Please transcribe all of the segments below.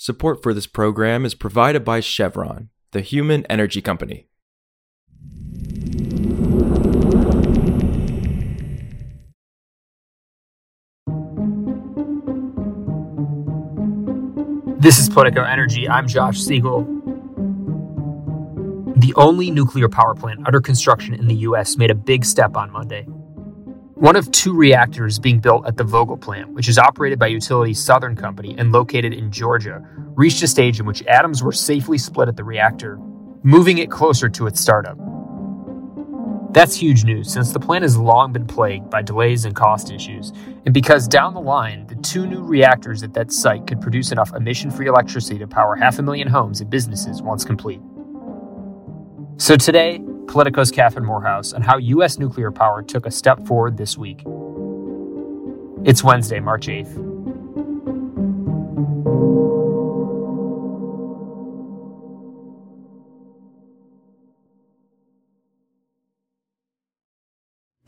Support for this program is provided by Chevron, the human energy company. This is Politico Energy. I'm Josh Siegel. The only nuclear power plant under construction in the U.S. made a big step on Monday. One of two reactors being built at the Vogtle plant, which is operated by utility Southern Company and located in Georgia, reached a stage in which atoms were safely split at the reactor, moving it closer to its startup. That's huge news since the plant has long been plagued by delays and cost issues, and because down the line, the two new reactors at that site could produce enough emission free electricity to power half a million homes and businesses once complete. So today, Politico's Catherine Morehouse on how U.S. nuclear power took a step forward this week. It's Wednesday, March 8th.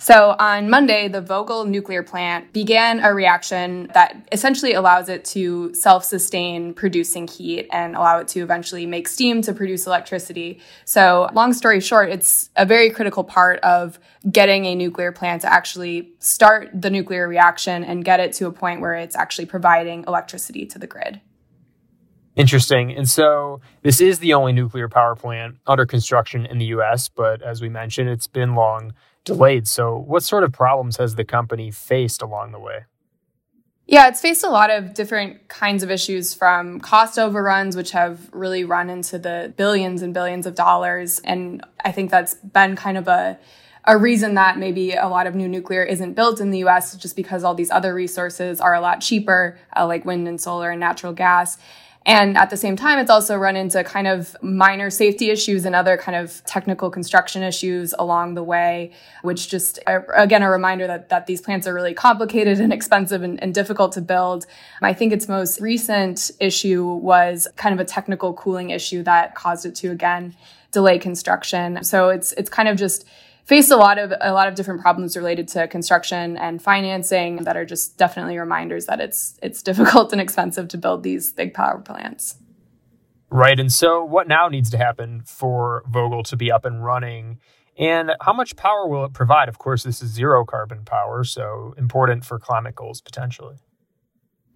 So on Monday, the Vogtle nuclear plant began a reaction that essentially allows it to self sustain producing heat and allow it to eventually make steam to produce electricity. So, long story short, it's a very critical part of getting a nuclear plant to actually start the nuclear reaction and get it to a point where it's actually providing electricity to the grid. Interesting. And so this is the only nuclear power plant under construction in the US, but as we mentioned, it's been long delayed. So, what sort of problems has the company faced along the way? Yeah, it's faced a lot of different kinds of issues from cost overruns, which have really run into the billions and billions of dollars. And I think that's been kind of a, a reason that maybe a lot of new nuclear isn't built in the US, just because all these other resources are a lot cheaper, uh, like wind and solar and natural gas. And at the same time, it's also run into kind of minor safety issues and other kind of technical construction issues along the way, which just, again, a reminder that, that these plants are really complicated and expensive and, and difficult to build. I think its most recent issue was kind of a technical cooling issue that caused it to, again, delay construction. So it's, it's kind of just, faced a lot of a lot of different problems related to construction and financing that are just definitely reminders that it's it's difficult and expensive to build these big power plants. Right. And so what now needs to happen for Vogtle to be up and running? And how much power will it provide? Of course, this is zero carbon power, so important for climate goals potentially.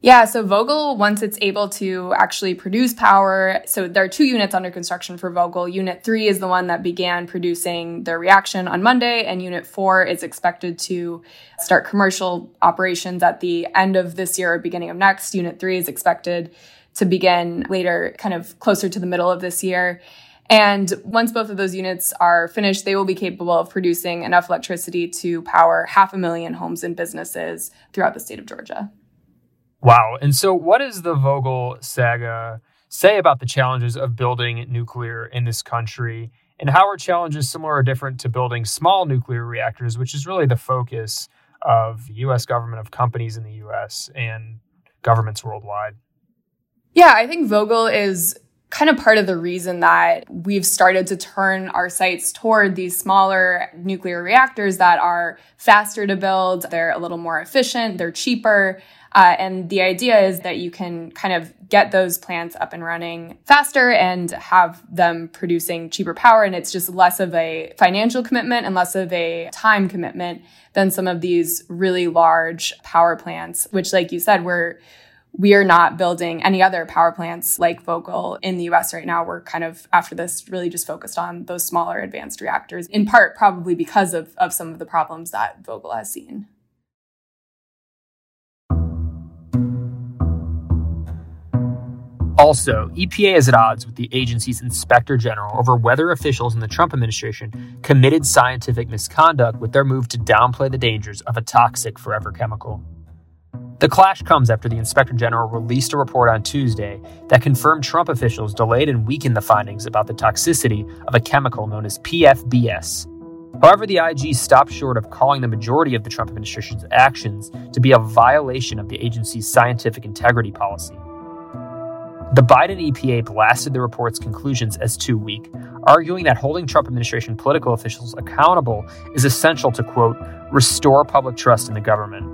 Yeah, so Vogtle, once it's able to actually produce power, so there are two units under construction for Vogtle. Unit three is the one that began producing their reaction on Monday, and Unit four is expected to start commercial operations at the end of this year or beginning of next. Unit three is expected to begin later, kind of closer to the middle of this year. And once both of those units are finished, they will be capable of producing enough electricity to power half a million homes and businesses throughout the state of Georgia. Wow. And so, what does the Vogtle saga say about the challenges of building nuclear in this country? And how are challenges similar or different to building small nuclear reactors, which is really the focus of the US government, of companies in the US, and governments worldwide? Yeah, I think Vogtle is kind of part of the reason that we've started to turn our sights toward these smaller nuclear reactors that are faster to build, they're a little more efficient, they're cheaper. Uh, and the idea is that you can kind of get those plants up and running faster and have them producing cheaper power. And it's just less of a financial commitment and less of a time commitment than some of these really large power plants, which, like you said, we're we are not building any other power plants like Vogtle in the US right now. We're kind of, after this, really just focused on those smaller advanced reactors, in part probably because of, of some of the problems that Vogtle has seen. Also, EPA is at odds with the agency's inspector general over whether officials in the Trump administration committed scientific misconduct with their move to downplay the dangers of a toxic forever chemical. The clash comes after the inspector general released a report on Tuesday that confirmed Trump officials delayed and weakened the findings about the toxicity of a chemical known as PFBS. However, the IG stopped short of calling the majority of the Trump administration's actions to be a violation of the agency's scientific integrity policy. The Biden EPA blasted the report's conclusions as too weak, arguing that holding Trump administration political officials accountable is essential to, quote, restore public trust in the government.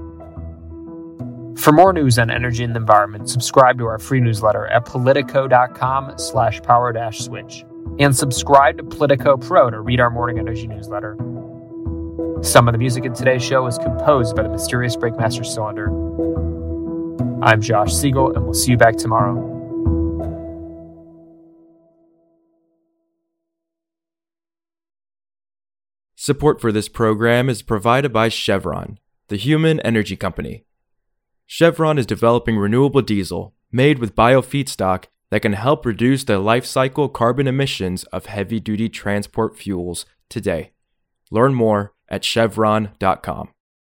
For more news on energy and the environment, subscribe to our free newsletter at politico.com slash power dash switch. And subscribe to Politico Pro to read our morning energy newsletter. Some of the music in today's show is composed by the mysterious Breakmaster Cylinder. I'm Josh Siegel, and we'll see you back tomorrow. Support for this program is provided by Chevron, the human energy company. Chevron is developing renewable diesel made with biofeedstock that can help reduce the life cycle carbon emissions of heavy duty transport fuels today. Learn more at chevron.com.